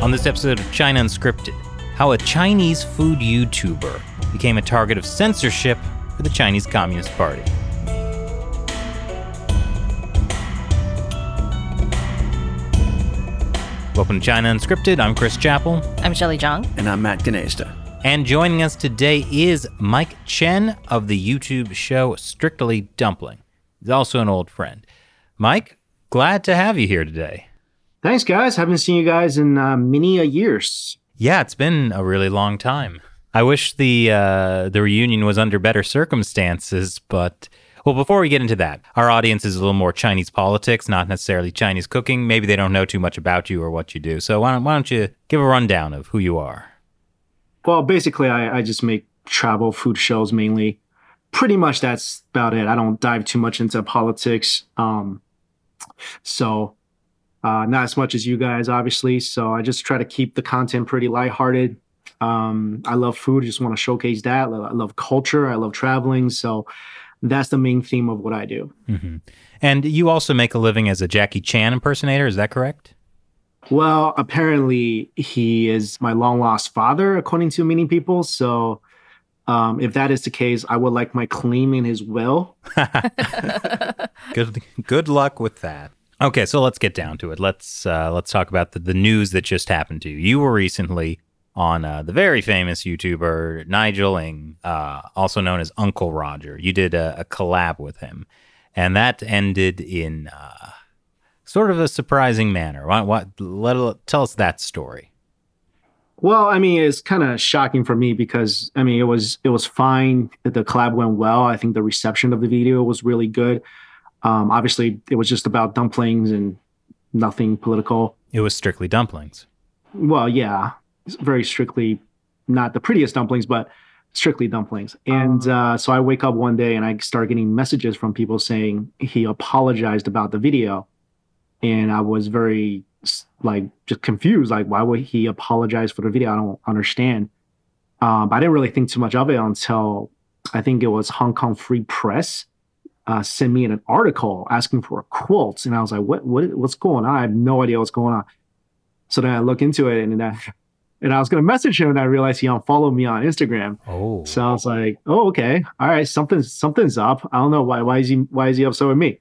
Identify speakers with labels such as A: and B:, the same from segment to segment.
A: On this episode of China Unscripted, how a Chinese food YouTuber became a target of censorship for the Chinese Communist Party. Welcome to China Unscripted. I'm Chris Chappell.
B: I'm Shelley Zhang.
C: And I'm Matt Gnaizda.
A: And joining us today is Mike Chen of the YouTube show Strictly Dumpling. He's also an old friend. Mike, glad to have you here today.
D: Thanks, guys. Haven't seen you guys in uh, many a years.
A: Yeah, it's been a really long time. I wish the uh, the reunion was under better circumstances, but well, before we get into that, our audience is a little more Chinese politics, not necessarily Chinese cooking. Maybe they don't know too much about you or what you do. So why don't, why don't you give a rundown of who you are?
D: Well, basically, I, I just make travel food shows mainly. Pretty much that's about it. I don't dive too much into politics. Um, so uh, not as much as you guys, obviously. So I just try to keep the content pretty lighthearted. Um, I love food. I Just want to showcase that. I love culture. I love traveling. So that's the main theme of what I do.
A: Mm-hmm. And you also make a living as a Jackie Chan impersonator. Is that correct?
D: Well, apparently he is my long lost father, according to many people. So, um, if that is the case, I would like my claim in his will.
A: good, good luck with that. Okay, so let's get down to it. Let's uh, let's talk about the, the news that just happened to you. You were recently on uh, the very famous YouTuber Nigel Ng, uh, also known as Uncle Roger. You did a, a collab with him, and that ended in uh, sort of a surprising manner. What, what let, tell us that story.
D: Well, I mean, it's kind of shocking for me because I mean, it was it was fine. The collab went well. I think the reception of the video was really good. Um, obviously, it was just about dumplings and nothing political.
A: It was strictly dumplings.
D: Well, yeah, very strictly not the prettiest dumplings, but strictly dumplings. And oh. uh, so I wake up one day and I start getting messages from people saying he apologized about the video. And I was very like just confused. Like, why would he apologize for the video? I don't understand. Um, I didn't really think too much of it until I think it was Hong Kong Free Press uh, sent me an article asking for a quote, and I was like, "What? What? What's going on? I have no idea what's going on." So then I look into it, and then and I was going to message him and I realized he unfollowed me on Instagram.
A: Oh.
D: So I was like, oh, okay. All right. Something's, something's up. I don't know why, why is he, why is he upset with me?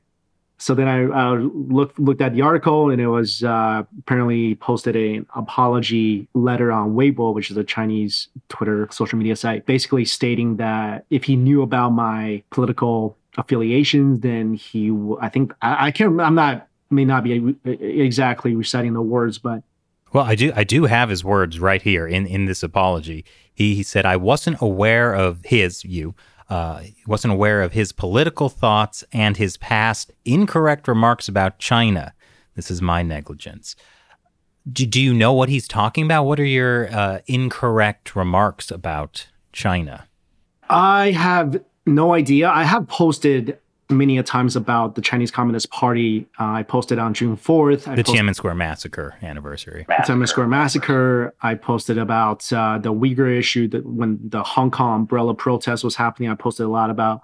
D: So then I uh, looked, looked at the article and it was uh, apparently posted an apology letter on Weibo, which is a Chinese Twitter social media site, basically stating that if he knew about my political affiliations, then he, I think, I, I can't, I'm not, may not be exactly reciting the words, but
A: well, I do I do have his words right here in, in this apology. He, he said, I wasn't aware of his, you, uh, wasn't aware of his political thoughts and his past incorrect remarks about China. This is my negligence. Do, do you know what he's talking about? What are your uh, incorrect remarks about China?
D: I have no idea. I have posted many a times about the Chinese Communist Party. Uh, I posted on June 4th.
A: I the Tiananmen Square Massacre anniversary.
D: The Tiananmen Square Massacre. I posted about uh, the Uyghur issue that when the Hong Kong umbrella protest was happening. I posted a lot about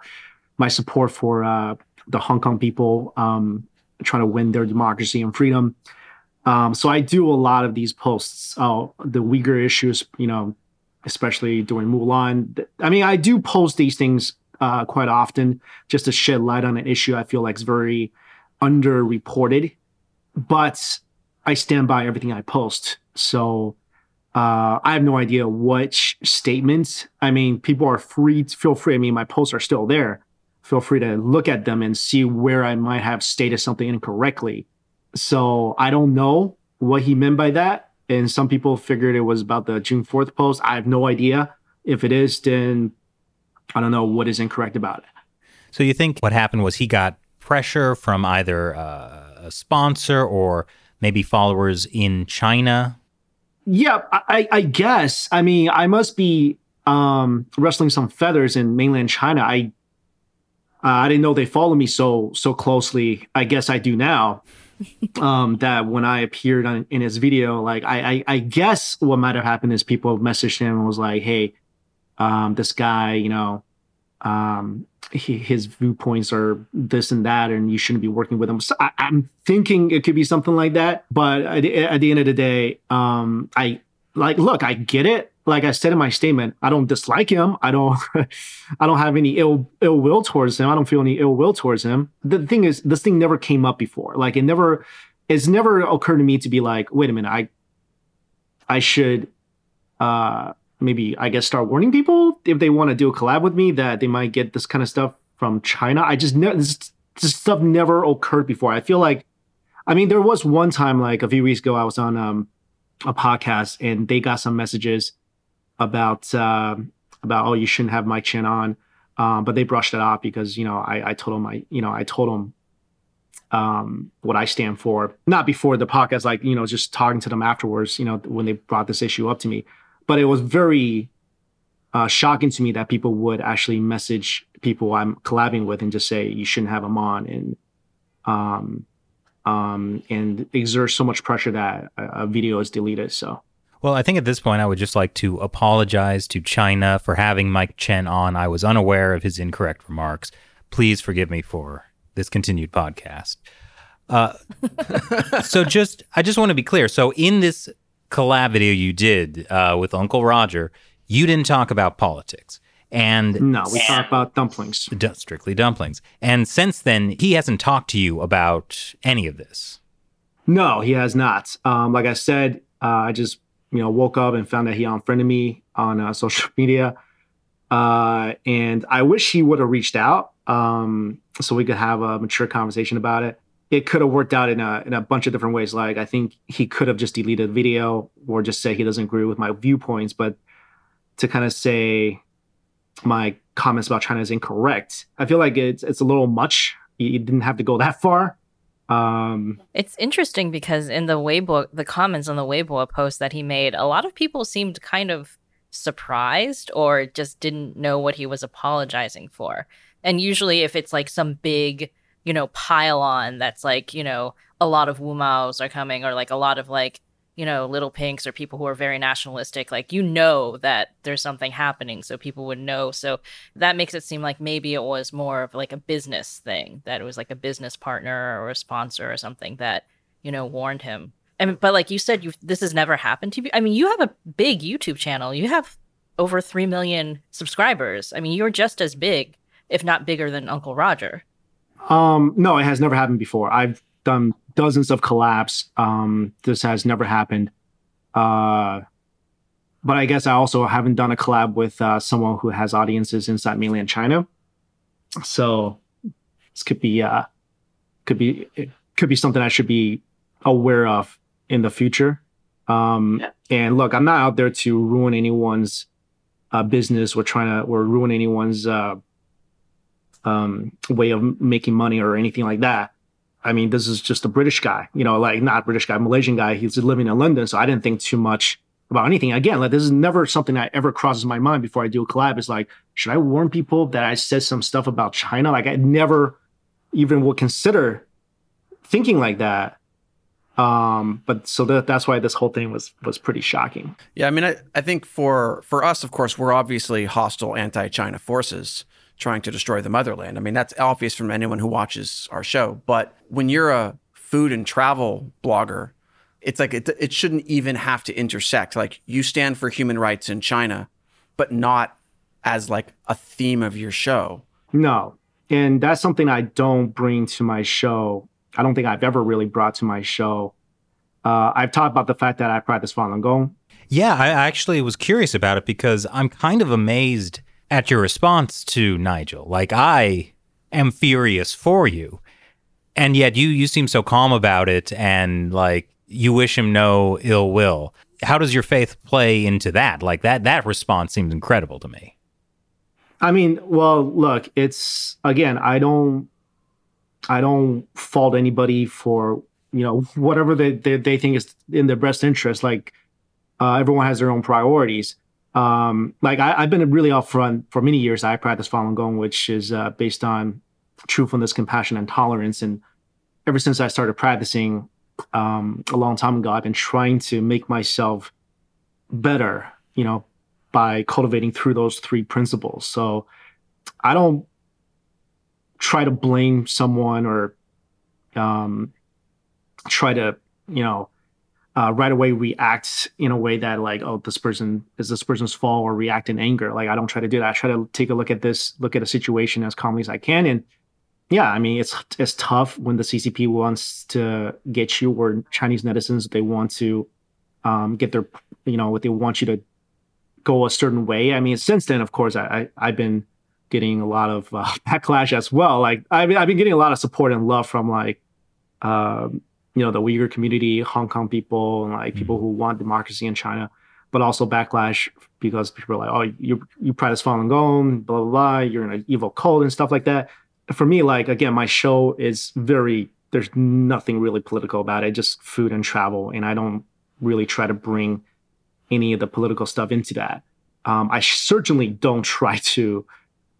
D: my support for uh, the Hong Kong people um, trying to win their democracy and freedom. Um, so I do a lot of these posts. Oh, the Uyghur issues, you know, especially during Mulan. I mean, I do post these things uh, quite often just to shed light on an issue I feel like is very underreported. But I stand by everything I post. So uh, I have no idea which statements. I mean, people are free. To, feel free. I mean, my posts are still there. Feel free to look at them and see where I might have stated something incorrectly. So I don't know what he meant by that. And some people figured it was about the June 4th post. I have no idea. If it is, then I don't know what is incorrect about it.
A: So you think what happened was he got pressure from either uh, a sponsor or maybe followers in China?
D: Yeah, I, I guess. I mean, I must be um, wrestling some feathers in mainland China. I uh, I didn't know they follow me so so closely. I guess I do now. um, that when I appeared on, in his video, like I, I, I guess what might have happened is people messaged him and was like, "Hey, um, this guy, you know, um, he, his viewpoints are this and that, and you shouldn't be working with him. So I, am thinking it could be something like that. But at, at the end of the day, um, I like look, I get it. Like I said in my statement, I don't dislike him. I don't, I don't have any ill ill will towards him. I don't feel any ill will towards him. The thing is, this thing never came up before. Like it never, it's never occurred to me to be like, wait a minute, I, I should, uh, maybe I guess start warning people if they want to do a collab with me that they might get this kind of stuff from China. I just know this, this stuff never occurred before. I feel like, I mean, there was one time like a few weeks ago, I was on um, a podcast and they got some messages about uh, about oh you shouldn't have Mike Chen on, um, but they brushed it off because you know I, I told them I you know I told them um, what I stand for. Not before the podcast, like you know, just talking to them afterwards. You know, when they brought this issue up to me, but it was very uh, shocking to me that people would actually message people I'm collabing with and just say you shouldn't have them on and um um and exert so much pressure that a, a video is deleted. So.
A: Well, I think at this point, I would just like to apologize to China for having Mike Chen on. I was unaware of his incorrect remarks. Please forgive me for this continued podcast. Uh, so, just I just want to be clear. So, in this collab video you did uh, with Uncle Roger, you didn't talk about politics. And
D: no, we talked about dumplings.
A: Strictly dumplings. And since then, he hasn't talked to you about any of this.
D: No, he has not. Um, like I said, uh, I just you know woke up and found that he unfriended me on uh, social media, uh, and I wish he would have reached out um, so we could have a mature conversation about it it could have worked out in a in a bunch of different ways. Like I think he could have just deleted the video or just say he doesn't agree with my viewpoints, but to kind of say my comments about China is incorrect, I feel like it's it's a little much. You didn't have to go that far. Um,
B: it's interesting because in the Weibo, the comments on the Weibo post that he made, a lot of people seemed kind of surprised or just didn't know what he was apologizing for. And usually, if it's like some big you know, pile on that's like, you know, a lot of Wumaos are coming or like a lot of like, you know, little pinks or people who are very nationalistic, like you know that there's something happening, so people would know. So that makes it seem like maybe it was more of like a business thing, that it was like a business partner or a sponsor or something that, you know, warned him. I mean, but like you said, you this has never happened to you. I mean, you have a big YouTube channel. You have over three million subscribers. I mean, you're just as big, if not bigger, than Uncle Roger.
D: Um, no, it has never happened before. I've done dozens of collabs. Um, this has never happened. Uh, but I guess I also haven't done a collab with uh, someone who has audiences inside mainland China. So this could be uh, could be it could be something I should be aware of in the future. Um, yeah. And look, I'm not out there to ruin anyone's uh, business or trying to or ruin anyone's uh, um, way of making money or anything like that. I mean, this is just a British guy, you know, like not British guy, Malaysian guy. He's living in London, so I didn't think too much about anything. Again, like this is never something that ever crosses my mind before I do a collab. It's like, should I warn people that I said some stuff about China? Like I never even would consider thinking like that. Um, but so that, that's why this whole thing was was pretty shocking.
C: Yeah, I mean, I, I think for for us, of course, we're obviously hostile anti-China forces trying to destroy the motherland. I mean, that's obvious from anyone who watches our show. But when you're a food and travel blogger, it's like it, it shouldn't even have to intersect. Like you stand for human rights in China, but not as like a theme of your show.
D: No. And that's something I don't bring to my show. I don't think I've ever really brought to my show. Uh, I've talked about the fact that I practice Falun Gong.
A: Yeah, I actually was curious about it because I'm kind of amazed at your response to Nigel. Like I am furious for you. And yet you you seem so calm about it and like you wish him no ill will. How does your faith play into that? Like that that response seems incredible to me.
D: I mean, well, look, it's again, I don't I don't fault anybody for, you know, whatever they they, they think is in their best interest. Like uh, everyone has their own priorities um, like I, have been really upfront for many years. I practice Falun Gong, which is uh, based on truthfulness, compassion, and tolerance. And ever since I started practicing um, a long time ago, I've been trying to make myself better, you know, by cultivating through those three principles. So I don't try to blame someone or um, try to, you know, uh, right away react in a way that like, oh, this person is this person's fault or react in anger. Like I don't try to do that. I try to take a look at this, look at a situation as calmly as I can. And yeah, I mean, it's it's tough when the CCP wants to get you or Chinese netizens they want to um, get their, you know, what they want you to go a certain way. I mean, since then, of course, I, I have been getting a lot of uh, backlash as well. Like I've I've been getting a lot of support and love from like, um, you know, the Uyghur community, Hong Kong people, and like mm-hmm. people who want democracy in China, but also backlash because people are like, oh, you you practice Falun Gong, blah blah blah, you're in an evil cult and stuff like that. For me, like again, my show is very there's nothing really political about it, just food and travel, and I don't really try to bring any of the political stuff into that. Um, I certainly don't try to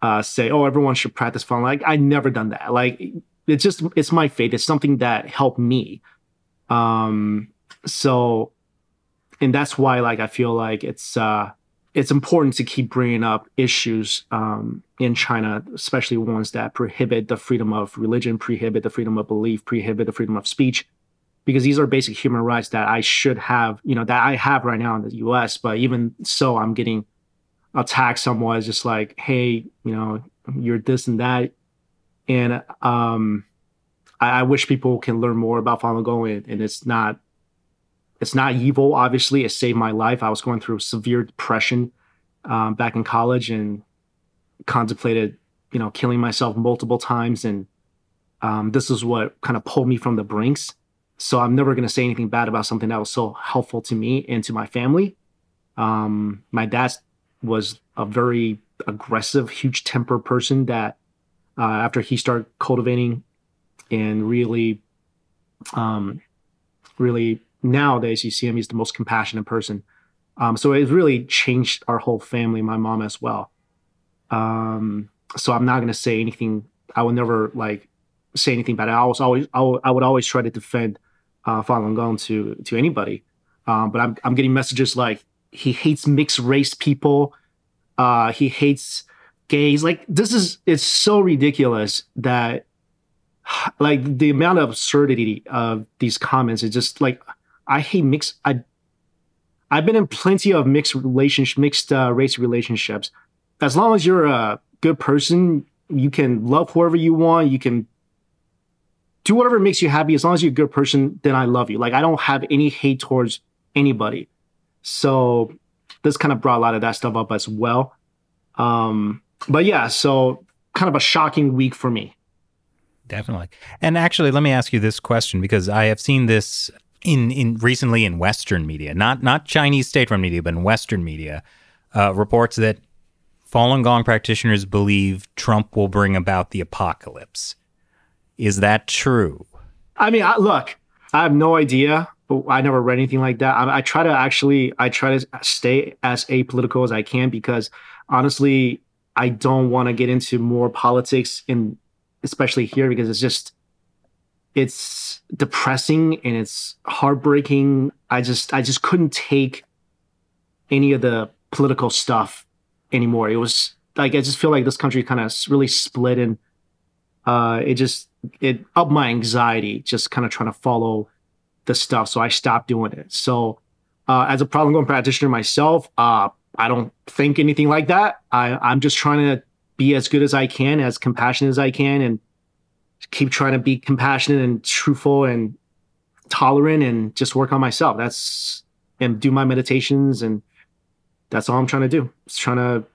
D: uh, say, "Oh, everyone should practice Falun." Like I never done that. Like it's just it's my faith. It's something that helped me. Um, so, and that's why like I feel like it's uh, it's important to keep bringing up issues um, in China, especially ones that prohibit the freedom of religion, prohibit the freedom of belief, prohibit the freedom of speech because these are basic human rights that I should have, you know, that I have right now in the US. But even so, I'm getting attacked somewhat as just like, hey, you know, you're this and that. And um, I, I wish people can learn more about Falun Gong and, and it's not it's not evil, obviously. It saved my life. I was going through severe depression um, back in college and contemplated, you know, killing myself multiple times. And um, this is what kind of pulled me from the brinks. So I'm never going to say anything bad about something that was so helpful to me and to my family. Um, my dad was a very aggressive, huge temper person that uh, after he started cultivating and really, um, really nowadays you see him, he's the most compassionate person. Um, so it really changed our whole family, my mom as well. Um, so I'm not going to say anything. I would never like say anything bad. I was always I would, would always try to defend uh, Falun Gong to to anybody. Um, but I'm I'm getting messages like he hates mixed race people. Uh, he hates gays. Like this is it's so ridiculous that like the amount of absurdity of these comments is just like I hate mixed. I I've been in plenty of mixed relationship, mixed uh, race relationships. As long as you're a good person, you can love whoever you want. You can do whatever makes you happy. As long as you're a good person, then I love you. Like I don't have any hate towards anybody. So this kind of brought a lot of that stuff up as well. Um, but yeah, so kind of a shocking week for me.
A: Definitely. And actually, let me ask you this question because I have seen this in in recently in Western media, not not Chinese state-run media, but in Western media, uh, reports that Falun Gong practitioners believe Trump will bring about the apocalypse. Is that true?
D: I mean, I, look, I have no idea. But I never read anything like that. I, I, try to actually, I try to stay as apolitical as I can because honestly, I don't want to get into more politics in, especially here because it's just, it's depressing and it's heartbreaking. I just, I just couldn't take any of the political stuff anymore. It was like I just feel like this country kind of really split and uh, it just it up my anxiety just kind of trying to follow the stuff. So I stopped doing it. So uh, as a Falun Gong practitioner myself, uh, I don't think anything like that. I, I'm just trying to be as good as I can, as compassionate as I can, and keep trying to be compassionate and truthful and tolerant and just work on myself. That's and do my meditations and that's all I'm trying to do. It's trying to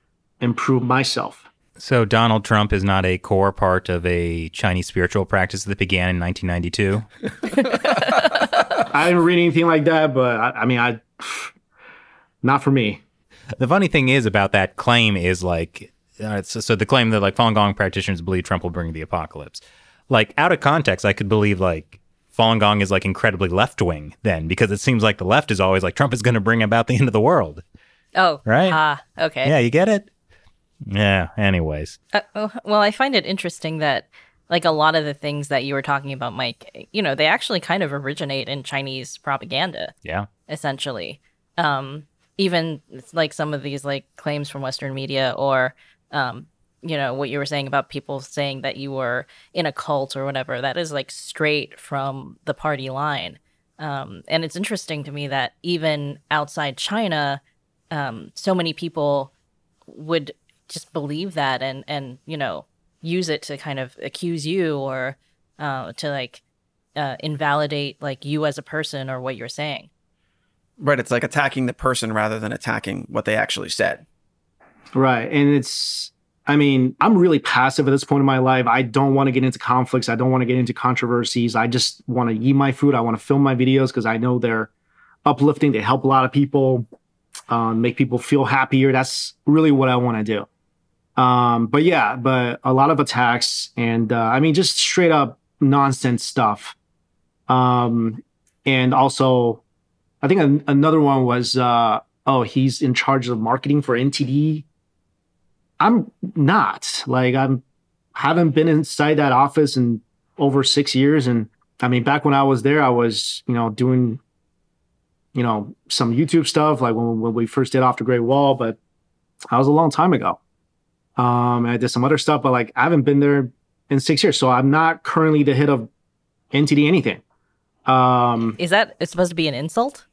D: improve myself.
A: So Donald Trump is not a core part of a Chinese spiritual practice that began in 1992.
D: I didn't read anything like that, but I, I mean, I not for me.
A: The funny thing is about that claim is like, uh, so, so, the claim that like Falun Gong practitioners believe Trump will bring the apocalypse. Like out of context, I could believe like Falun Gong is like incredibly left wing then because it seems like the left is always like Trump is going to bring about the end of the world.
B: Oh,
A: right.
B: Ah, uh, okay.
A: Yeah, you get it. Yeah. Anyways.
B: Uh, oh, well, I find it interesting that like a lot of the things that you were talking about, Mike, you know, they actually kind of originate in Chinese propaganda.
A: Yeah.
B: Essentially. Um, even like some of these like claims from Western media or um, you know what you were saying about people saying that you were in a cult or whatever that is like straight from the party line. Um, and it's interesting to me that even outside china um, so many people would just believe that and and you know use it to kind of accuse you or uh, to like uh, invalidate like you as a person or what you're saying
C: Right. It's like attacking the person rather than attacking what they actually said.
D: Right. And it's, I mean, I'm really passive at this point in my life. I don't want to get into conflicts. I don't want to get into controversies. I just want to eat my food. I want to film my videos because I know they're uplifting. They help a lot of people, um, make people feel happier. That's really what I want to do. Um, but yeah, but a lot of attacks and, uh, I mean, just straight up nonsense stuff. Um, and also, I think an- another one was, uh, oh, he's in charge of marketing for NTD. I'm not like I'm haven't been inside that office in over six years. And I mean, back when I was there, I was, you know, doing, you know, some YouTube stuff like when, when we first did off the Great Wall, but that was a long time ago. Um, and I did some other stuff, but like I haven't been there in six years. So I'm not currently the head of NTD anything. Um,
B: is that it's supposed to be an insult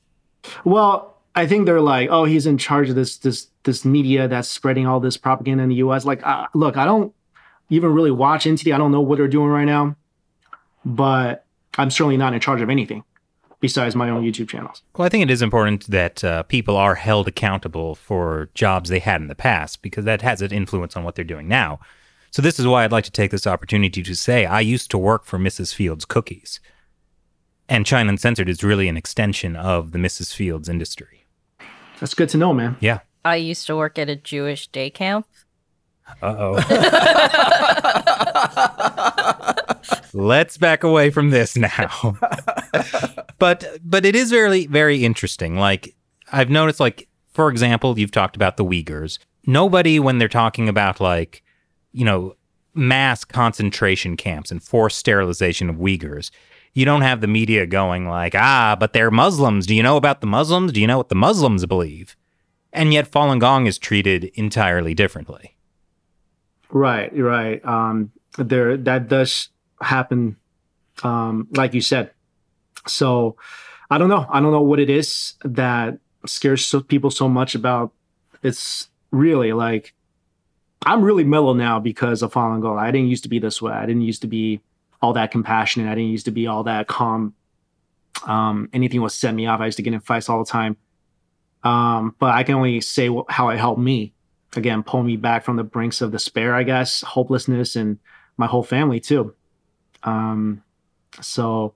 D: well, I think they're like, oh, he's in charge of this this this media that's spreading all this propaganda in the U.S. Like, uh, look, I don't even really watch NTD. I don't know what they're doing right now, but I'm certainly not in charge of anything besides my own YouTube channels.
A: Well, I think it is important that uh, people are held accountable for jobs they had in the past because that has an influence on what they're doing now. So this is why I'd like to take this opportunity to say I used to work for Mrs. Fields Cookies. And China Uncensored is really an extension of the Mrs. Fields industry.
D: That's good to know, man.
A: Yeah.
B: I used to work at a Jewish day camp.
A: Uh oh. Let's back away from this now. but but it is very very interesting. Like I've noticed like for example, you've talked about the Uyghurs. Nobody when they're talking about like, you know, mass concentration camps and forced sterilization of Uyghurs, you don't have the media going like, ah, but they're Muslims. Do you know about the Muslims? Do you know what the Muslims believe? And yet Falun Gong is treated entirely differently.
D: Right, right. Um, there that does happen, um, like you said. So I don't know. I don't know what it is that scares so, people so much about. It's really like I'm really mellow now because of Falun Gong. I didn't used to be this way. I didn't used to be all that compassionate. I didn't used to be all that calm. Um, anything would set me off. I used to get in fights all the time. Um, but I can only say wh- how it helped me. Again, pull me back from the brinks of despair, I guess, hopelessness, and my whole family too. Um, so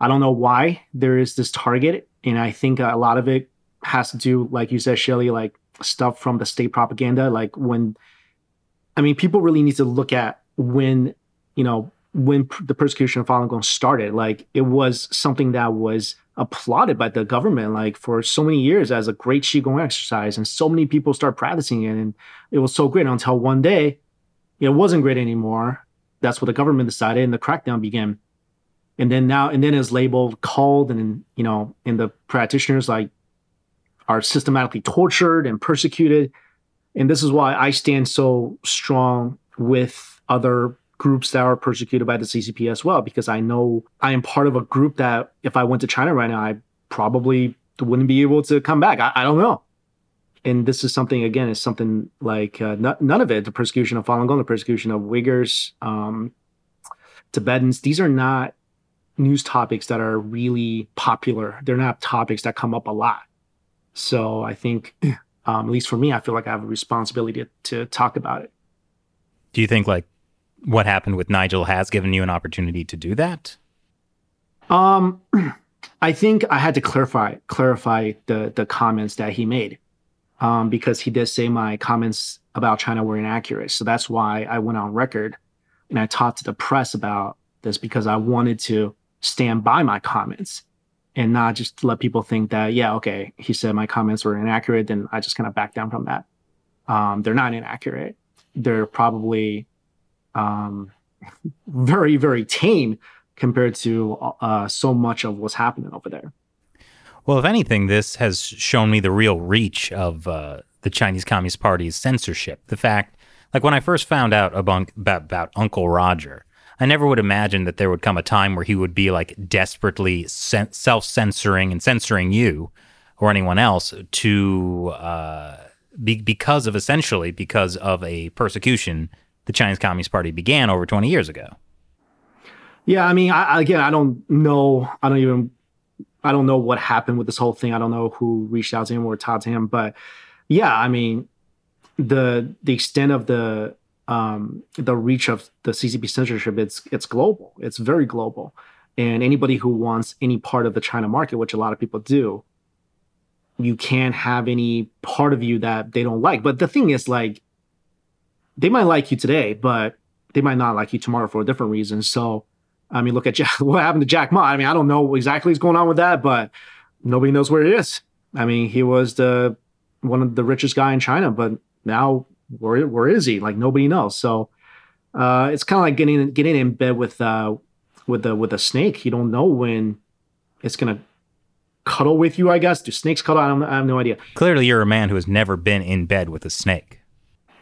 D: I don't know why there is this target, and I think a lot of it has to do, like you said, Shelley, like stuff from the state propaganda. Like when, I mean, people really need to look at when you know when the persecution of Falun Gong started. Like it was something that was applauded by the government, like for so many years as a great Qigong exercise, and so many people start practicing it, and it was so great until one day it wasn't great anymore. That's what the government decided, and the crackdown began. And then now, and then it's labeled called, and you know, and the practitioners like are systematically tortured and persecuted. And this is why I stand so strong with other groups that are persecuted by the CCP as well, because I know I am part of a group that if I went to China right now, I probably wouldn't be able to come back. I, I don't know. And this is something, again, is something like uh, n- none of it, the persecution of Falun Gong, the persecution of Uyghurs, um, Tibetans, these are not news topics that are really popular. They're not topics that come up a lot. So I think, um, at least for me, I feel like I have a responsibility to, to talk about it.
A: Do you think like what happened with Nigel has given you an opportunity to do that?
D: Um, I think I had to clarify clarify the the comments that he made, um, because he did say my comments about China were inaccurate. So that's why I went on record and I talked to the press about this because I wanted to stand by my comments and not just let people think that yeah okay he said my comments were inaccurate then I just kind of back down from that. Um, they're not inaccurate. They're probably um, very very tame compared to uh, so much of what's happening over there.
A: Well, if anything, this has shown me the real reach of uh, the Chinese Communist Party's censorship. The fact Like when I first found out about, about, Uncle Roger, I never would imagine that there would come a time where he would be like desperately sen- self censoring and censoring you or anyone else to uh, be- because of essentially because of a persecution the Chinese Communist Party began over 20 years ago.
D: Yeah, I mean, I, again, I don't know. I don't even. I don't know what happened with this whole thing. I don't know who reached out to him or talked to him, but yeah, I mean, the the extent of the um, the reach of the CCP censorship it's it's global. It's very global, and anybody who wants any part of the China market, which a lot of people do, you can't have any part of you that they don't like. But the thing is, like, they might like you today, but they might not like you tomorrow for a different reason. So, I mean, look at Jack, what happened to Jack Ma. I mean, I don't know exactly what's going on with that, but nobody knows where he is. I mean, he was the one of the richest guy in China, but now where where is he? Like nobody knows. So uh, it's kind of like getting getting in bed with uh, with the with a snake. You don't know when it's gonna cuddle with you. I guess do snakes cuddle? I, I have no idea.
A: Clearly, you're a man who has never been in bed with a snake.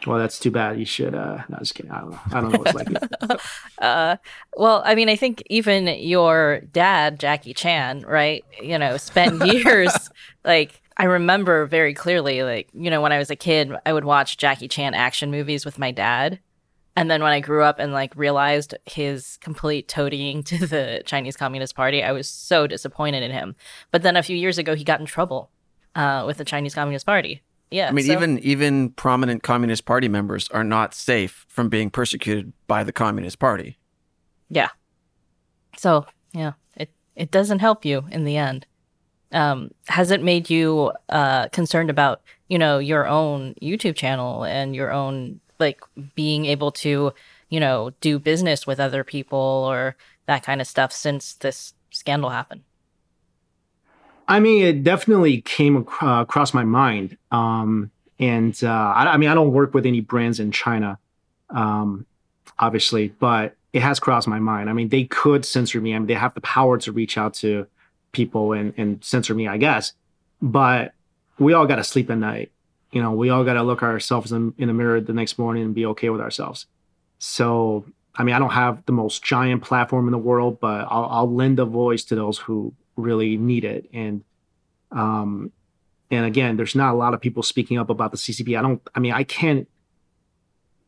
D: Well, that's too bad. You should. Uh, no, just kidding. I don't know. I don't know what's like.
B: uh, well, I mean, I think even your dad, Jackie Chan, right? You know, spent years like I remember very clearly, like, you know, when I was a kid, I would watch Jackie Chan action movies with my dad. And then when I grew up and like realized his complete toadying to the Chinese Communist Party, I was so disappointed in him. But then a few years ago, he got in trouble uh, with the Chinese Communist Party. Yeah.
C: I mean,
B: so-
C: even even prominent Communist Party members are not safe from being persecuted by the Communist Party.
B: Yeah. So yeah, it it doesn't help you in the end. Um, has it made you uh, concerned about you know your own YouTube channel and your own like being able to you know do business with other people or that kind of stuff since this scandal happened?
D: I mean, it definitely came ac- uh, across my mind. Um, and uh, I, I mean, I don't work with any brands in China, um, obviously, but it has crossed my mind. I mean, they could censor me. I mean, they have the power to reach out to people and, and censor me, I guess. But we all got to sleep at night. You know, we all got to look ourselves in, in the mirror the next morning and be okay with ourselves. So, I mean, I don't have the most giant platform in the world, but I'll, I'll lend a voice to those who really need it. And, um, and again, there's not a lot of people speaking up about the CCP. I don't, I mean, I can't,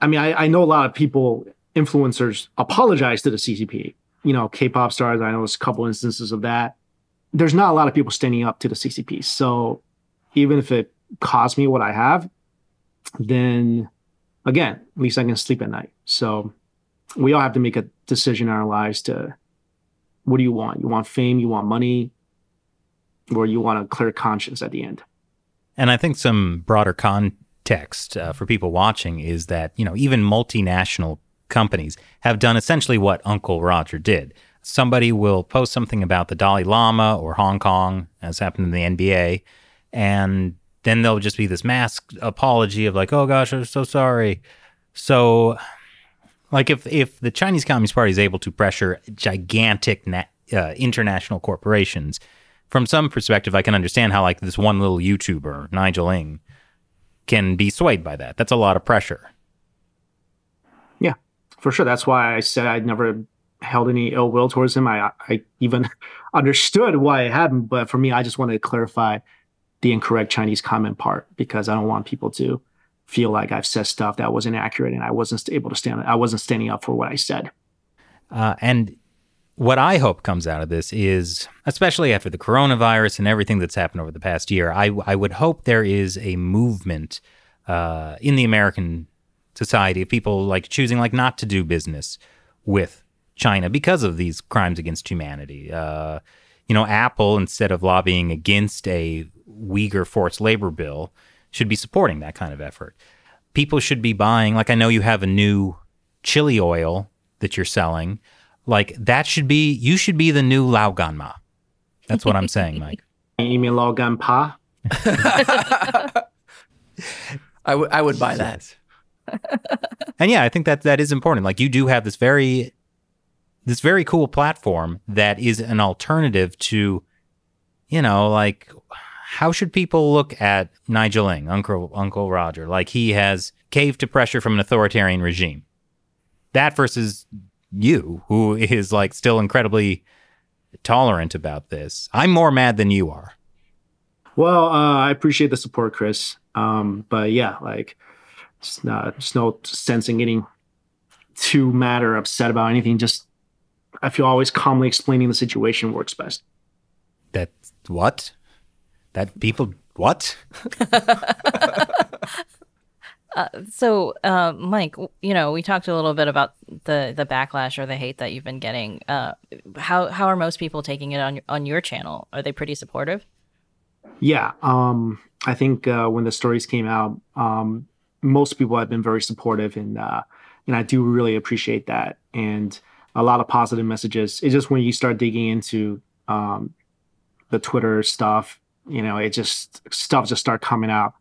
D: I mean, I, I know a lot of people, influencers apologize to the CCP. You know, K-pop stars, I know there's a couple instances of that. There's not a lot of people standing up to the CCP. So even if it costs me what I have, then again, at least I can sleep at night. So we all have to make a decision in our lives to what do you want? You want fame, you want money, or you want a clear conscience at the end.
A: And I think some broader context uh, for people watching is that, you know, even multinational companies have done essentially what Uncle Roger did. Somebody will post something about the Dalai Lama or Hong Kong, as happened in the NBA, and then there'll just be this mass apology of like, "Oh gosh, I'm so sorry." So, like, if if the Chinese Communist Party is able to pressure gigantic na- uh, international corporations, from some perspective, I can understand how like this one little YouTuber, Nigel Ng, can be swayed by that. That's a lot of pressure.
D: Yeah, for sure. That's why I said I'd never held any ill will towards him. I I even understood why it happened, but for me, I just wanted to clarify the incorrect Chinese comment part because I don't want people to feel like I've said stuff that wasn't accurate and I wasn't able to stand. I wasn't standing up for what I said.
A: Uh, and what I hope comes out of this is, especially after the coronavirus and everything that's happened over the past year, I, I would hope there is a movement uh, in the American society of people like choosing like not to do business with China because of these crimes against humanity. Uh, you know, Apple instead of lobbying against a Uyghur forced labor bill should be supporting that kind of effort. People should be buying, like I know you have a new chili oil that you're selling like that should be you should be the new Lao Ganma. That's what I'm saying, Mike.
D: You mean Lao Gan Pa?
C: I, w- I would buy that.
A: and yeah, I think that that is important. Like you do have this very this very cool platform that is an alternative to you know, like how should people look at Nigel Ng, Uncle Uncle Roger? Like he has caved to pressure from an authoritarian regime. That versus you, who is like still incredibly tolerant about this. I'm more mad than you are.
D: Well, uh, I appreciate the support, Chris. Um, but yeah, like, it's, not, it's no sense in getting too mad or upset about anything. Just, I feel always calmly explaining the situation works best.
A: That what? That people what?
B: Uh, so, uh, Mike, you know, we talked a little bit about the the backlash or the hate that you've been getting. Uh, how how are most people taking it on your, on your channel? Are they pretty supportive?
D: Yeah, um, I think uh, when the stories came out, um, most people have been very supportive, and uh, and I do really appreciate that. And a lot of positive messages. It's just when you start digging into um, the Twitter stuff, you know, it just stuff just start coming out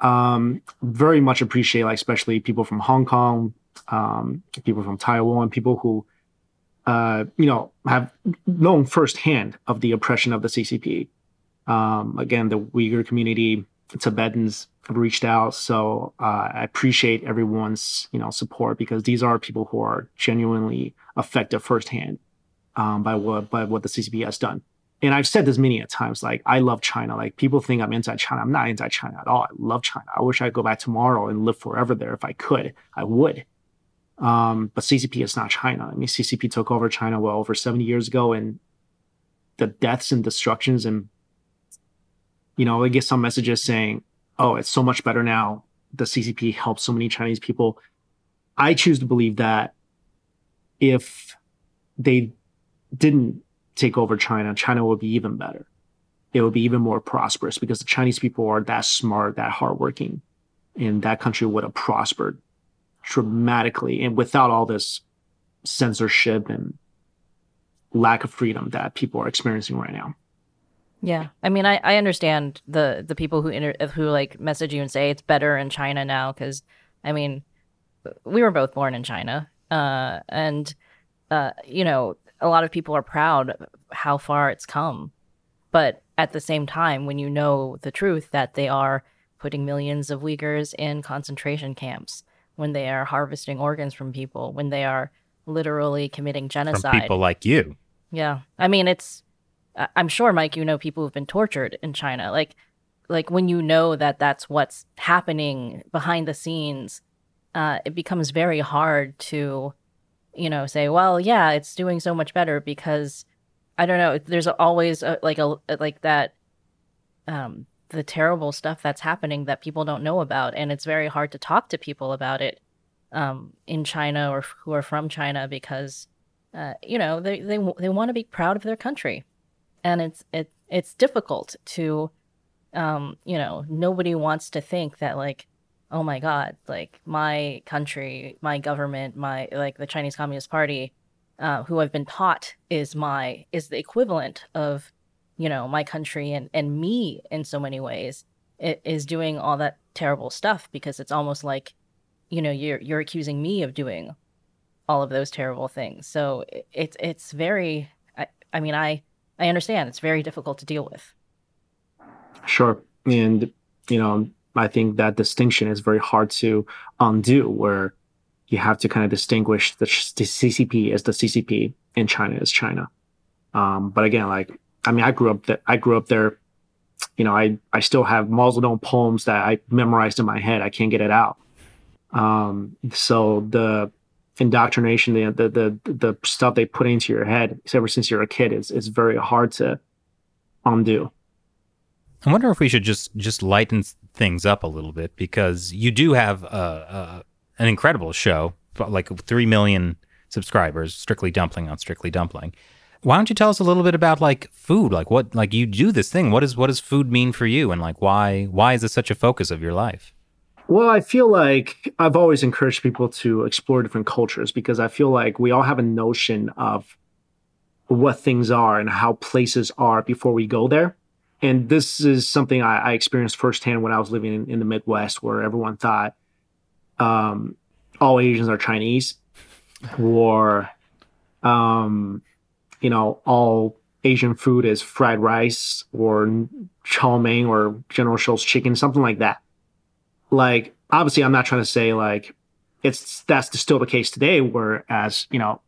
D: um, very much appreciate, like especially people from Hong Kong, um, people from Taiwan, people who, uh, you know, have known firsthand of the oppression of the CCP. Um, again, the Uyghur community, Tibetans have reached out, so uh, I appreciate everyone's you know support because these are people who are genuinely affected firsthand um, by what by what the CCP has done and I've said this many a times, like I love China. Like people think I'm anti-China. I'm not anti-China at all. I love China. I wish I could go back tomorrow and live forever there. If I could, I would. Um, but CCP is not China. I mean, CCP took over China well over 70 years ago, and the deaths and destructions, and you know, I get some messages saying, "Oh, it's so much better now." The CCP helped so many Chinese people. I choose to believe that if they didn't take over China, China will be even better. It will be even more prosperous because the Chinese people are that smart, that hardworking, and that country would have prospered dramatically and without all this censorship and lack of freedom that people are experiencing right now.
B: Yeah, I mean, I, I understand the the people who inter- who like message you and say it's better in China now because, I mean, we were both born in China, uh, and uh, you know, a lot of people are proud of how far it's come. But at the same time, when you know the truth that they are putting millions of Uyghurs in concentration camps, when they are harvesting organs from people, when they are literally committing genocide.
A: From people like you.
B: Yeah. I mean, it's, I'm sure, Mike, you know people who've been tortured in China. Like, like when you know that that's what's happening behind the scenes, uh, it becomes very hard to you know, say, well, yeah, it's doing so much better because I don't know. There's always a, like a like that, um, the terrible stuff that's happening that people don't know about, and it's very hard to talk to people about it, um, in China or who are from China because, uh, you know, they they they want to be proud of their country, and it's it it's difficult to, um, you know, nobody wants to think that like oh my god like my country my government my like the chinese communist party uh, who i've been taught is my is the equivalent of you know my country and and me in so many ways it is doing all that terrible stuff because it's almost like you know you're you're accusing me of doing all of those terrible things. So it's it's very I, I mean i i understand it's very difficult to deal with.
D: Sure. And you know I think that distinction is very hard to undo, where you have to kind of distinguish the, the CCP as the CCP and China as China. Um, but again, like I mean, I grew up that I grew up there. You know, I I still have Zedong poems that I memorized in my head. I can't get it out. Um, so the indoctrination, the, the the the stuff they put into your head ever since you're a kid is is very hard to undo.
A: I wonder if we should just just lighten things up a little bit because you do have a, a, an incredible show, like three million subscribers, Strictly Dumpling on Strictly Dumpling. Why don't you tell us a little bit about like food, like what like you do this thing? What is what does food mean for you, and like why why is this such a focus of your life?
D: Well, I feel like I've always encouraged people to explore different cultures because I feel like we all have a notion of what things are and how places are before we go there and this is something I, I, experienced firsthand when I was living in, in the Midwest, where everyone thought um, all Asians are Chinese, or um, you know, all Asian food is fried rice or chow mein or General Tso's chicken, something like that. Like obviously, I'm not trying to say like it's that's still the case today. Whereas you know,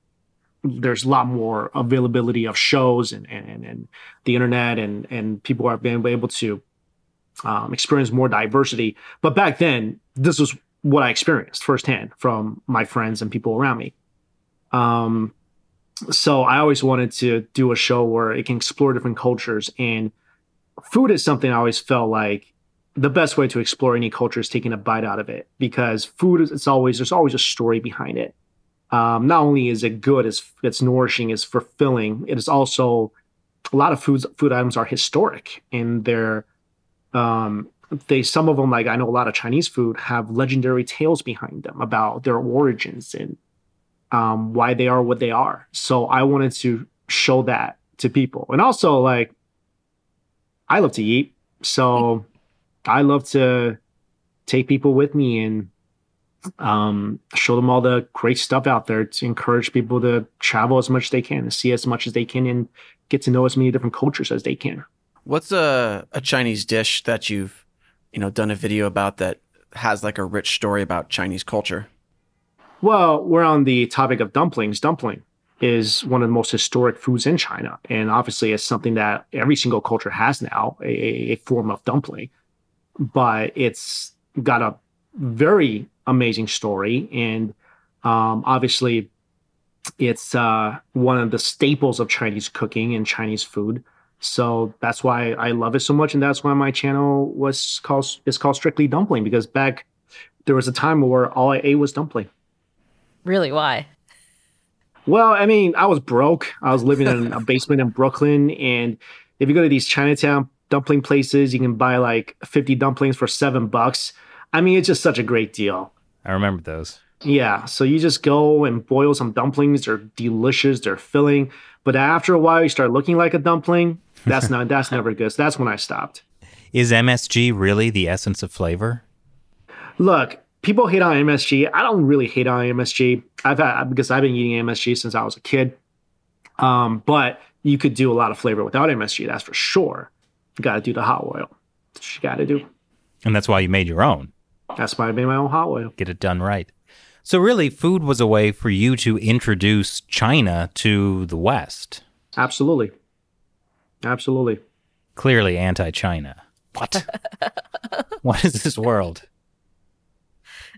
D: there's a lot more availability of shows and and, and the internet and and people are being able to um, experience more diversity. But back then, this was what I experienced firsthand from my friends and people around me. Um, so I always wanted to do a show where it can explore different cultures and food is something I always felt like the best way to explore any culture is taking a bite out of it because food is it's always there's always a story behind it. Um, not only is it good, it's it's nourishing, it's fulfilling. It is also a lot of foods food items are historic and they're um, they some of them like I know a lot of Chinese food have legendary tales behind them about their origins and um, why they are what they are. So I wanted to show that to people, and also like I love to eat, so I love to take people with me and um, show them all the great stuff out there to encourage people to travel as much as they can, and see as much as they can, and get to know as many different cultures as they can.
C: What's a, a Chinese dish that you've you know done a video about that has like a rich story about Chinese culture?
D: Well, we're on the topic of dumplings. Dumpling is one of the most historic foods in China, and obviously it's something that every single culture has now a, a form of dumpling. But it's got a very amazing story, and um, obviously it's uh, one of the staples of Chinese cooking and Chinese food. So that's why I love it so much, and that's why my channel was called is called Strictly Dumpling because back there was a time where all I ate was dumpling.
B: Really? Why?
D: Well, I mean, I was broke. I was living in a basement in Brooklyn, and if you go to these Chinatown dumpling places, you can buy like fifty dumplings for seven bucks. I mean, it's just such a great deal.
A: I remember those.
D: Yeah, so you just go and boil some dumplings. They're delicious. They're filling. But after a while, you start looking like a dumpling. That's not. That's never good. So that's when I stopped.
A: Is MSG really the essence of flavor?
D: Look, people hate on MSG. I don't really hate on MSG. I've had because I've been eating MSG since I was a kid. Um, but you could do a lot of flavor without MSG. That's for sure. You got to do the hot oil. You got to do.
A: And that's why you made your own.
D: That's why I made my own hot oil.
A: Get it done right. So really, food was a way for you to introduce China to the West.
D: Absolutely. Absolutely.
A: Clearly anti-China. What? what is this world?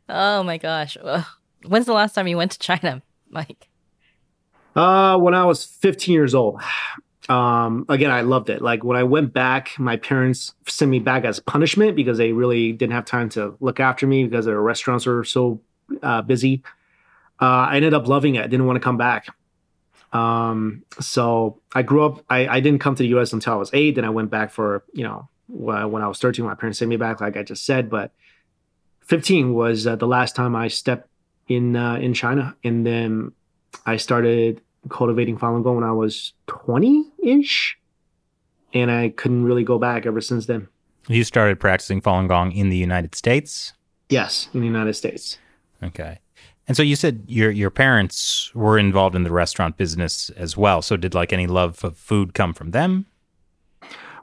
B: Oh my gosh. When's the last time you went to China, Mike?
D: Uh, when I was 15 years old. Um, again, I loved it. Like when I went back, my parents sent me back as punishment because they really didn't have time to look after me because their restaurants were so uh, busy. Uh, I ended up loving it. I didn't want to come back. Um, so I grew up. I, I didn't come to the U.S. until I was eight. Then I went back for you know when I was 13. My parents sent me back, like I just said. But 15 was uh, the last time I stepped in uh, in China, and then I started cultivating Falun Gong when I was 20 ish, and I couldn't really go back ever since then.
A: You started practicing Falun Gong in the United States.
D: Yes, in the United States.
A: Okay. And so you said your your parents were involved in the restaurant business as well. So did like any love of food come from them?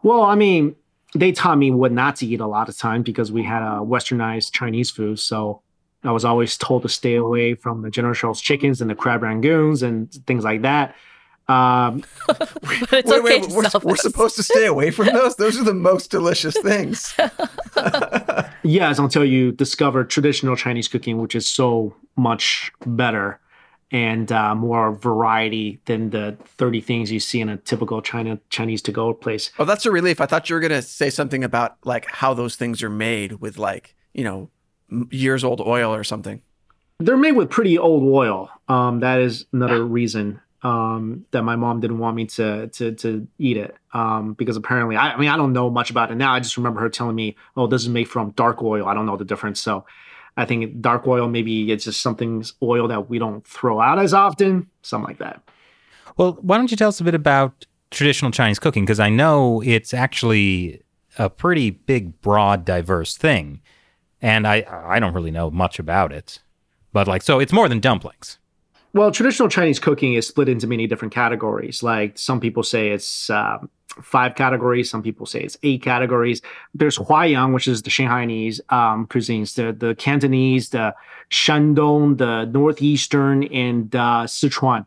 D: Well, I mean, they taught me what not to eat a lot of time because we had a westernized Chinese food. So I was always told to stay away from the General Tso's chickens and the crab rangoons and things like that. Um,
B: but it's wait, okay wait,
C: we're, we're supposed to stay away from those. Those are the most delicious things.
D: yes, until you discover traditional Chinese cooking, which is so much better and uh, more variety than the 30 things you see in a typical China Chinese to go place.
C: Oh, that's a relief. I thought you were going to say something about like how those things are made with like, you know, years old oil or something.
D: They're made with pretty old oil. Um, that is another reason um, that my mom didn't want me to to to eat it um, because apparently I, I, mean I don't know much about it now. I just remember her telling me, "Oh, this is made from dark oil." I don't know the difference, so I think dark oil maybe it's just something oil that we don't throw out as often, something like that.
A: Well, why don't you tell us a bit about traditional Chinese cooking because I know it's actually a pretty big, broad, diverse thing, and I I don't really know much about it, but like so it's more than dumplings.
D: Well, traditional Chinese cooking is split into many different categories. Like some people say it's um, five categories, some people say it's eight categories. There's Huaiyang, which is the Shanghainese um, cuisines, the, the Cantonese, the Shandong, the Northeastern, and uh, Sichuan.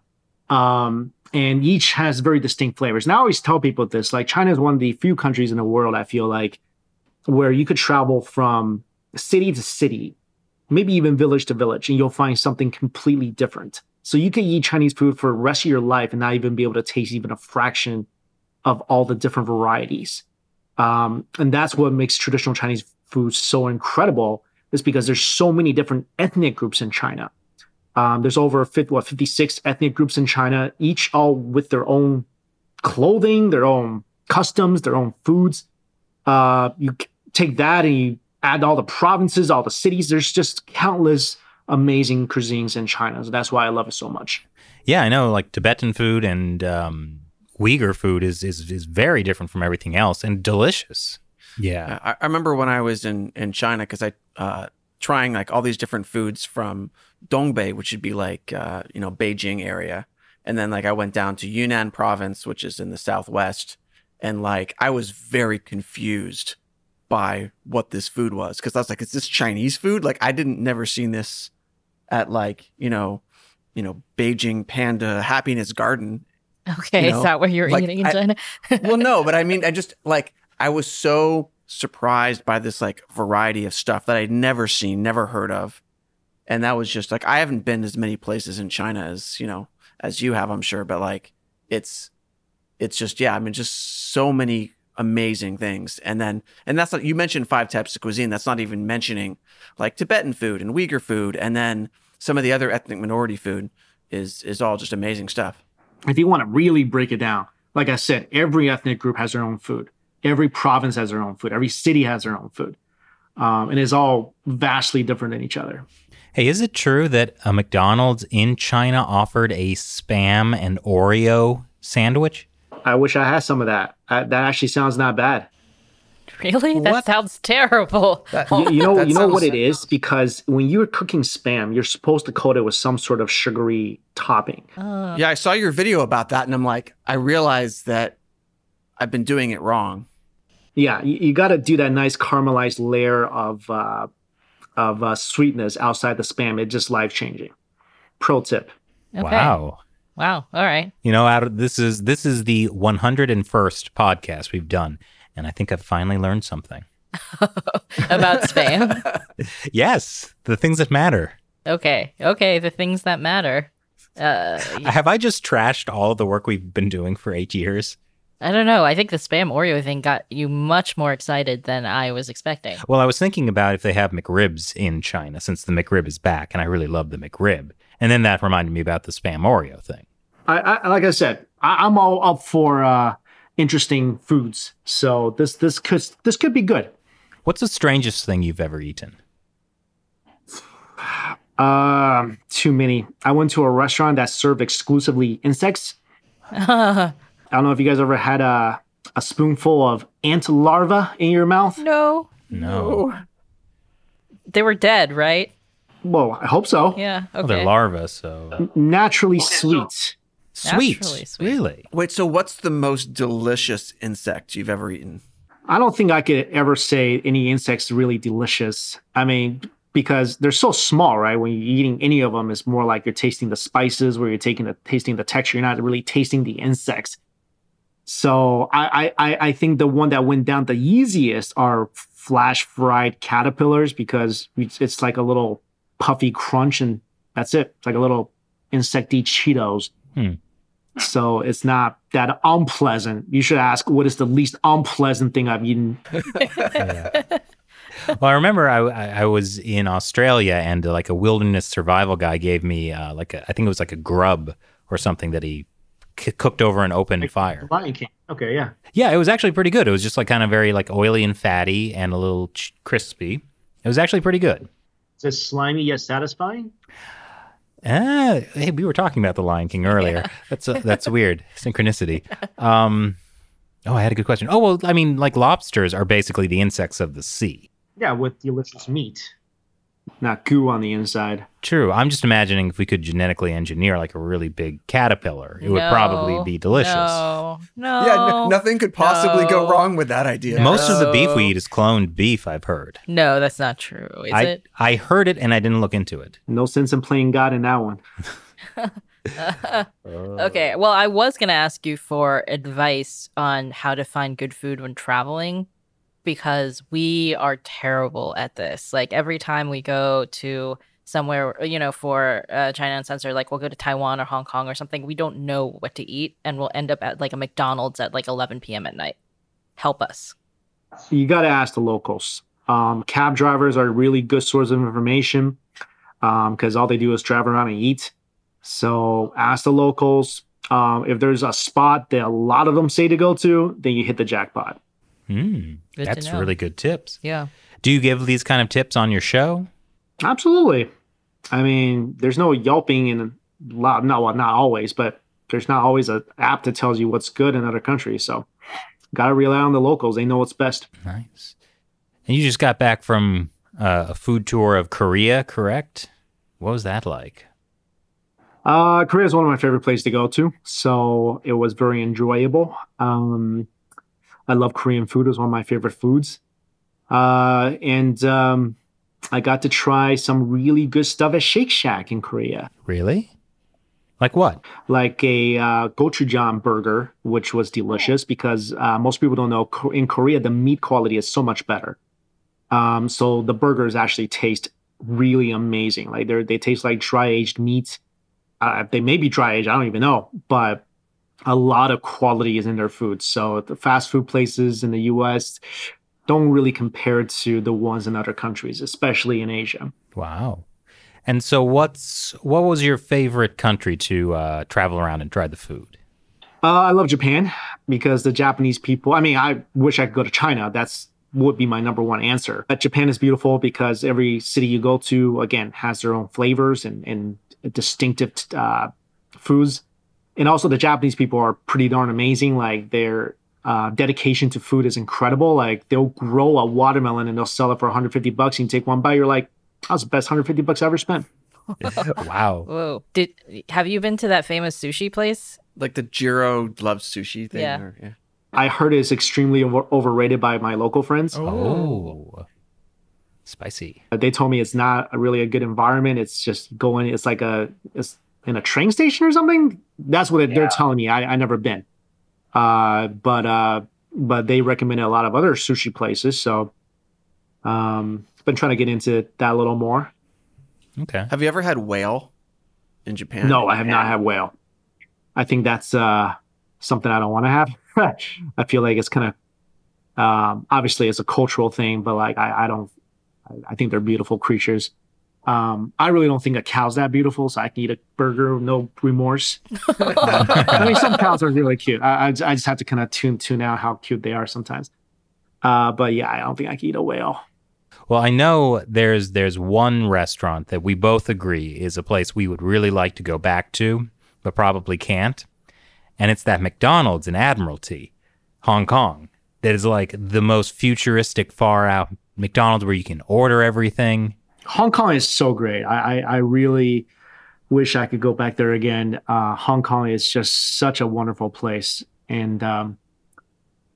D: Um, and each has very distinct flavors. And I always tell people this like, China is one of the few countries in the world, I feel like, where you could travel from city to city, maybe even village to village, and you'll find something completely different. So you could eat Chinese food for the rest of your life and not even be able to taste even a fraction of all the different varieties. Um, and that's what makes traditional Chinese food so incredible is because there's so many different ethnic groups in China. Um, there's over 50, what 56 ethnic groups in China, each all with their own clothing, their own customs, their own foods. Uh, you take that and you add all the provinces, all the cities. There's just countless amazing cuisines in China. So that's why I love it so much.
A: Yeah, I know. Like Tibetan food and um, Uyghur food is is is very different from everything else and delicious. Yeah,
C: I, I remember when I was in in China because I uh, trying like all these different foods from Dongbei, which would be like uh, you know Beijing area, and then like I went down to Yunnan province, which is in the southwest, and like I was very confused by what this food was because I was like, is this Chinese food? Like I didn't never seen this at like you know you know Beijing Panda Happiness Garden.
B: Okay,
C: You know,
B: is that what you're
C: like,
B: eating in
C: I- well, no, but I mean, I just like I was so surprised by this like variety of stuff that I'd never seen, never heard of, and that was just like I haven't been as many places in China as you know as you have, I'm sure, but like it's it's just yeah, I mean, just so many amazing things, and then and that's not you mentioned five types of cuisine. That's not even mentioning like Tibetan food and Uyghur food, and then some of the other ethnic minority food is is all just amazing stuff.
D: if you want to really break it down, like I said, every ethnic group has their own food. Every province has their own food. Every city has their own food. Um, and it's all vastly different than each other.
A: Hey, is it true that a McDonald's in China offered a spam and Oreo sandwich?
D: I wish I had some of that. Uh, that actually sounds not bad.
B: really? That
C: What?
B: sounds terrible.
D: You, you know, you know what it is because when you're cooking spam, you're supposed to coat it with some sort of sugary topping.
B: Uh,
C: Yeah, I saw your video about that, and I'm like, I realized that I've been doing it wrong.
D: Yeah, you, you got to do that nice caramelized layer of uh, of uh, sweetness outside the spam. It's just life changing. Pro tip.
B: okay.
A: Wow.
B: Wow. All right.
A: You know, out of this is this is the 101st podcast we've done, and I think I've finally learned something.
B: About spam.
A: Yes, the things that matter.
B: okay. Okay. The things that matter. Uh,
A: Have I just trashed all the work we've been doing for eight years?
B: I don't know. I think the spam Oreo thing got you much more excited than I was expecting.
A: Well, I was thinking about if they have McRibs in China, since the McRib is back, and I really love the McRib. And then that reminded me about the spam Oreo thing.
D: I, I like I said, I, I'm all up for uh, interesting foods. So this this could this could be good.
A: What's the strangest thing you've ever eaten?
D: Um, too many. I went to a restaurant that served exclusively insects. I don't know if you guys ever had a a spoonful of ant larva in your mouth.
B: no.
A: No.
B: They were dead, right?
D: Well, I hope so.
B: Yeah. Okay.
A: Well, they're larvae, so
D: Naturally sweet.
A: Sweet.
B: Naturally sweet.
A: Really?
C: Wait, so what's the most delicious insect you've ever eaten?
D: I don't think I could ever say any insect's really delicious. I mean, because they're so small, right? When you're eating any of them, it's more like you're tasting the spices, where you're taking the tasting the texture. You're not really tasting the insects. So I I I- I think the one that went down the easiest are flash fried caterpillars because it's it's like a little puffy crunch and that's it. It's like a little insecty Cheetos.
A: Hmm.
D: So it's not that unpleasant. You should ask what is the least unpleasant thing I've eaten.
A: Well, I remember I, I I was in Australia and uh, like a wilderness survival guy gave me uh, like a, I think it was like a grub or something that he c- cooked over an open fire.
D: Lion King. Okay, yeah.
A: Yeah, it was actually pretty good. It was just like kind of very like oily and fatty and a little ch- crispy. It was actually pretty good.
D: Is it slimy yet satisfying?
A: Ah, hey, we were talking about the Lion King earlier. That's a, that's weird synchronicity. Um, oh, I had a good question. Oh well, I mean, like lobsters are basically the insects of the sea.
D: Yeah, with delicious meat. Not goo on the inside.
A: True. I'm just imagining if we could genetically engineer like a really big caterpillar, it would probably be delicious.
B: No, no.
C: Yeah, n- nothing could possibly go wrong with that idea.
A: Most of the beef we eat is cloned beef, I've heard.
B: No, that's not true. Is
A: I,
B: it?
A: I heard it and I didn't look into it.
D: No sense in playing God in that one.
B: okay. Well, I was going to ask you for advice on how to find good food when traveling because we are terrible at this. Like every time we go to somewhere, you know, for uh, China Uncensored, like we'll go to Taiwan or Hong Kong or something, we don't know what to eat and we'll end up at like a McDonald's at like 11 p.m. at night. Help us.
D: you got to ask the locals. Um, cab drivers are really good source of information because all they do is drive around and eat. So ask the locals. Um, if there's a spot that a lot of them say to go to, then you hit the jackpot.
B: Good to
A: That's really good tips.
B: Yeah.
A: Do you give these kind of tips on your show?
D: Absolutely. I mean, there's no yelping in a lot. No, well, not always, but there's not always an app that tells you what's good in other countries. So got to rely on the locals. They know what's best.
A: Nice. And you just got back from uh, a food tour of Korea, correct? What was that like?
D: Uh, Korea is one of my favorite places to go to, so it was very enjoyable. Um, I love Korean food; it was one of my favorite foods. Uh, and um, I got to try some really good stuff at Shake Shack in Korea,
A: Really? Like what?
D: like a uh, gochujang burger, which was delicious because uh, most people don't know in Korea the meat quality is so much better. Um, so the burgers actually taste really amazing. Like they they taste like dry aged meat. Uh, they may be dry aged, I don't even know, but a lot of quality is in their food. So the fast food places in the U.S. don't really compare to the ones in other countries, especially in Asia.
A: Wow. And so, what's what was your favorite country to uh, travel around and try the food?
D: Uh, I love Japan because the Japanese people. I mean, I wish I could go to China. That's would be my number one answer. But Japan is beautiful because every city you go to, again, has their own flavors and and distinctive uh, foods. And also, the Japanese people are pretty darn amazing. Like their uh, dedication to food is incredible. Like they'll grow a watermelon and they'll sell it for 150 bucks. And you take one bite, you're like, that was the best 150 bucks I ever spent.
A: wow.
B: Whoa. Did have you been to that famous sushi place?
C: like the Jiro loves sushi thing.
B: Yeah.
C: Or, yeah.
D: I heard it's extremely over- overrated by my local friends.
A: Oh. Spicy.
D: Uh, they told me it's not a really a good environment. It's just going. It's like a it's in a train station or something. That's what they're telling me. I I never been, uh, but uh, but they recommended a lot of other sushi places. So, um, been trying to get into that a little more.
A: Okay.
C: Have you ever had whale in Japan?
D: No, I have not had whale. I think that's uh something I don't want to have. I feel like it's kind of um, obviously it's a cultural thing, but like I, I don't. I- I think they're beautiful creatures. Um, I really don't think a cow's that beautiful, so I can eat a burger with no remorse. I mean, some cows are really cute. I, I, I just have to kind of tune tune out how cute they are sometimes. Uh, but yeah, I don't think I can eat a whale.
A: Well, I know there's there's one restaurant that we both agree is a place we would really like to go back to, but probably can't. And it's that McDonald's in Admiralty, Hong Kong, that is like the most futuristic, far out McDonald's where you can order everything.
D: Hong Kong is so great. I, I, I really wish I could go back there again. Uh, Hong Kong is just such a wonderful place, and um,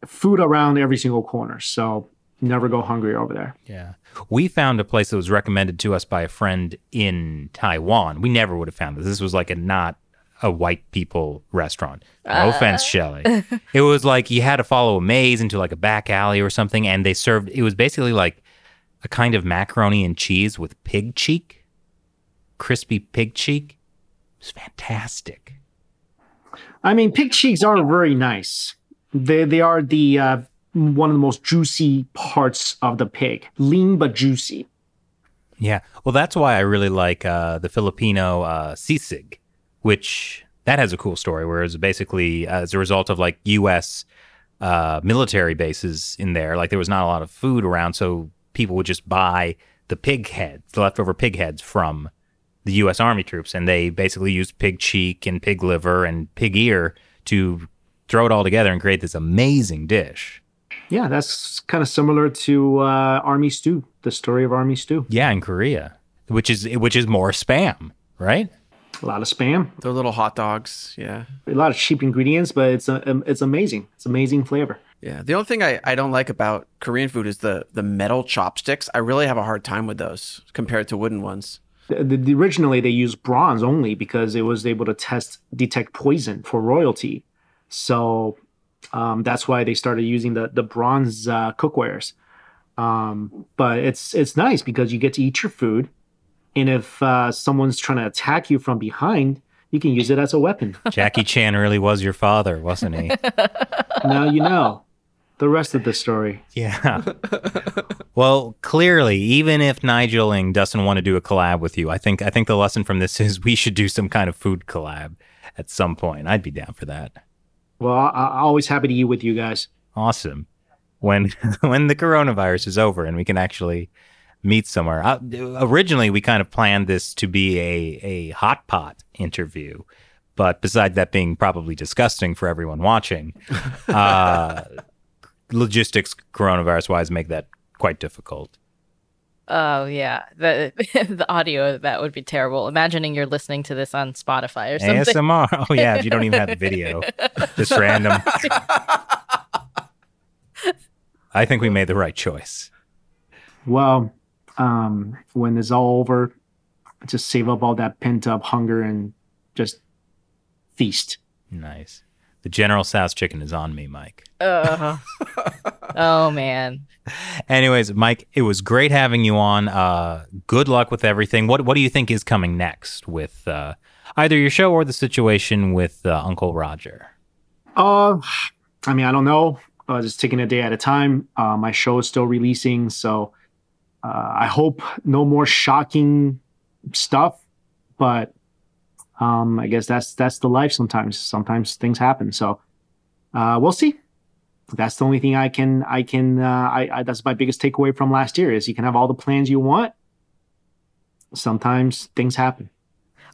D: food around every single corner. So never go hungry over there.
A: Yeah. We found a place that was recommended to us by a friend in Taiwan. We never would have found this. This was like a not a white people restaurant. No offense, Shelley. It was like you had to follow a maze into like a back alley or something, and they served it was basically like a kind of macaroni and cheese with pig cheek, crispy pig cheek. It was fantastic.
D: I mean, pig cheeks are very nice. They they are the uh, one of the most juicy parts of the pig, lean but juicy.
A: Yeah. Well, that's why I really like uh, the Filipino uh, sisig, which that has a cool story. Whereas basically, uh, as a result of like U.S. Uh, military bases in there, like there was not a lot of food around, so people would just buy the pig heads, the leftover pig heads from the U.S. Army troops, and they basically used pig cheek and pig liver and pig ear to throw it all together and create this amazing dish.
D: Yeah, that's kind of similar to uh, army stew the story of army stew.
A: Yeah, in Korea, which is which is more spam, right?
D: A lot of spam,
C: They're little hot dogs. Yeah.
D: a lot of cheap ingredients, but it's a, it's amazing. It's amazing flavor.
C: Yeah. The only thing I, I don't like about Korean food is the the metal chopsticks. I really have a hard time with those compared to wooden ones.
D: The, the, the- originally, they used bronze only because it was able to test detect poison for royalty. So um, that's why they started using the the bronze uh, cookwares. Um, but it's it's nice because you get to eat your food, and if uh, someone's trying to attack you from behind, you can use it as a weapon.
A: Jackie Chan really was your father, wasn't he?
D: now you know the rest of the story.
A: Yeah. well, clearly, even if Nigel Ng doesn't want to do a collab with you, I think I think the lesson from this is we should do some kind of food collab at some point. I'd be down for that.
D: Well, I, I'm always happy to eat with you guys.
A: Awesome. When when the coronavirus is over and we can actually meet somewhere. Uh, originally, we kind of planned this to be a a hot pot interview, but besides that being probably disgusting for everyone watching, uh, logistics coronavirus wise make that quite difficult.
B: Oh yeah, the the audio that would be terrible. Imagining you're listening to this on Spotify or something.
A: ASMR. Oh yeah, if you don't even have the video, just random. I think we made the right choice.
D: Well, um, when it's all over, just save up all that pent up hunger and just feast.
A: Nice. The General Tso's chicken is on me, Mike.
B: Ugh. oh man.
A: Anyways, Mike, it was great having you on. Uh, good luck with everything. What What do you think is coming next with uh, either your show or the situation with uh, Uncle Roger?
D: Uh, I mean, I don't know. Uh, just taking a day at a time. Uh, my show is still releasing, so uh, I hope no more shocking stuff. But um, I guess that's that's the life. Sometimes, sometimes things happen. So uh, we'll see. That's the only thing I can I can. Uh, I, I that's my biggest takeaway from last year is you can have all the plans you want. Sometimes things happen.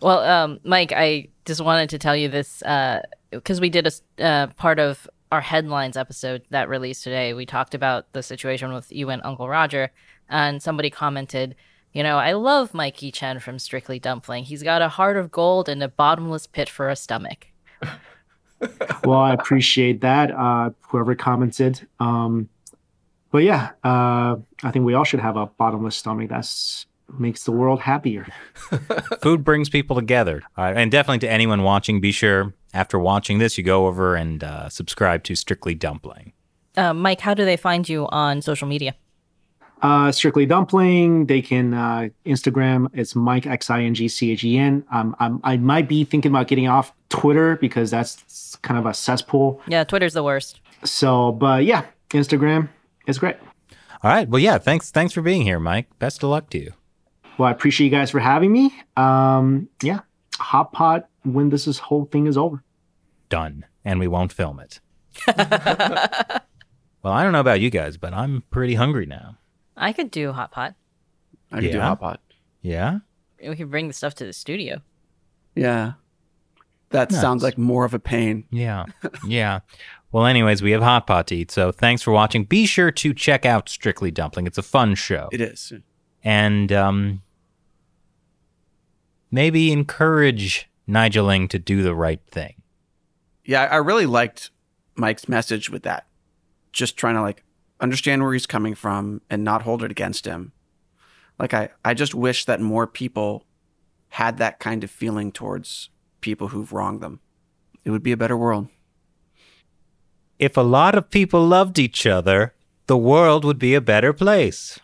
B: Well, um, Mike, I just wanted to tell you this because we did a uh, part of our headlines episode that released today. We talked about the situation with you and Uncle Roger, and somebody commented, you know, I love Mikey Chen from Strictly Dumpling. He's got a heart of gold and a bottomless pit for a stomach.
D: well, I appreciate that. Uh, whoever commented. Um, but yeah, uh, I think we all should have a bottomless stomach. That's makes the world happier.
A: Food brings people together. All right, and definitely to anyone watching, be sure after watching this, you go over and uh, subscribe to Strictly Dumpling.
B: Uh, Mike, how do they find you on social media?
D: Uh, Strictly Dumpling. They can uh, Instagram. It's Mike X I N G C H E N. Um, I'm, I might be thinking about getting off Twitter because that's kind of a cesspool.
B: Yeah, Twitter's the worst.
D: So, but yeah, Instagram is great.
A: All right. Well, yeah. Thanks. Thanks for being here, Mike. Best of luck to you.
D: Well, I appreciate you guys for having me. Um, yeah, hot pot when this is, whole thing is over.
A: Done. And we won't film it. well, I don't know about you guys, but I'm pretty hungry now.
B: I could do hot pot.
C: I could do
A: Yeah?
C: hot pot.
A: Yeah.
B: We could bring the stuff to the studio.
C: Yeah. That
A: Nice.
C: sounds like more of a pain.
A: Yeah. Yeah. Well, anyways, we have hot pot to eat. So thanks for watching. Be sure to check out Strictly Dumpling. It's a fun show.
C: It is.
A: and um, maybe encourage Nigel Ng to do the right thing.
C: Yeah, I really liked Mike's message with that. Just trying to like understand where he's coming from and not hold it against him. Like I, I just wish that more people had that kind of feeling towards people who've wronged them. It would be a better world.
A: If a lot of people loved each other, the world would be a better place.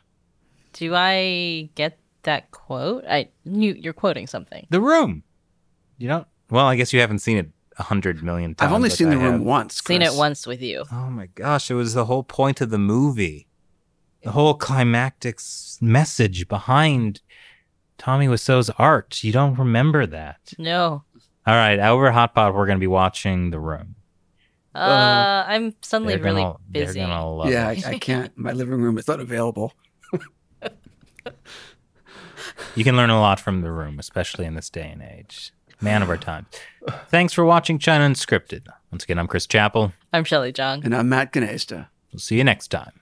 B: Do I get that quote? I you you're quoting something.
A: The room. You don't? Well, I guess you haven't seen it a hundred million times.
C: I've only
A: like
C: seen
A: I
C: the room
A: have.
C: once.
B: Seen it once with you.
A: Oh my gosh, it was the whole point of the movie. The whole climactic message behind Tommy Wiseau's art. You don't remember that.
B: No.
A: All right, over Hot Pot, we're going to be watching The Room.
B: Uh, I'm suddenly
A: They're
B: really
A: gonna- they're
B: busy.
A: gonna love
C: Yeah,
A: it.
C: I, I can't. My living room is not available.
A: You can learn a lot from The Room, especially in this day and age. Man of our time. Thanks for watching China Unscripted. Once again, I'm Chris Chappell.
B: I'm Shelley Zhang.
C: And I'm Matt Gnaizda.
A: We'll see you next time.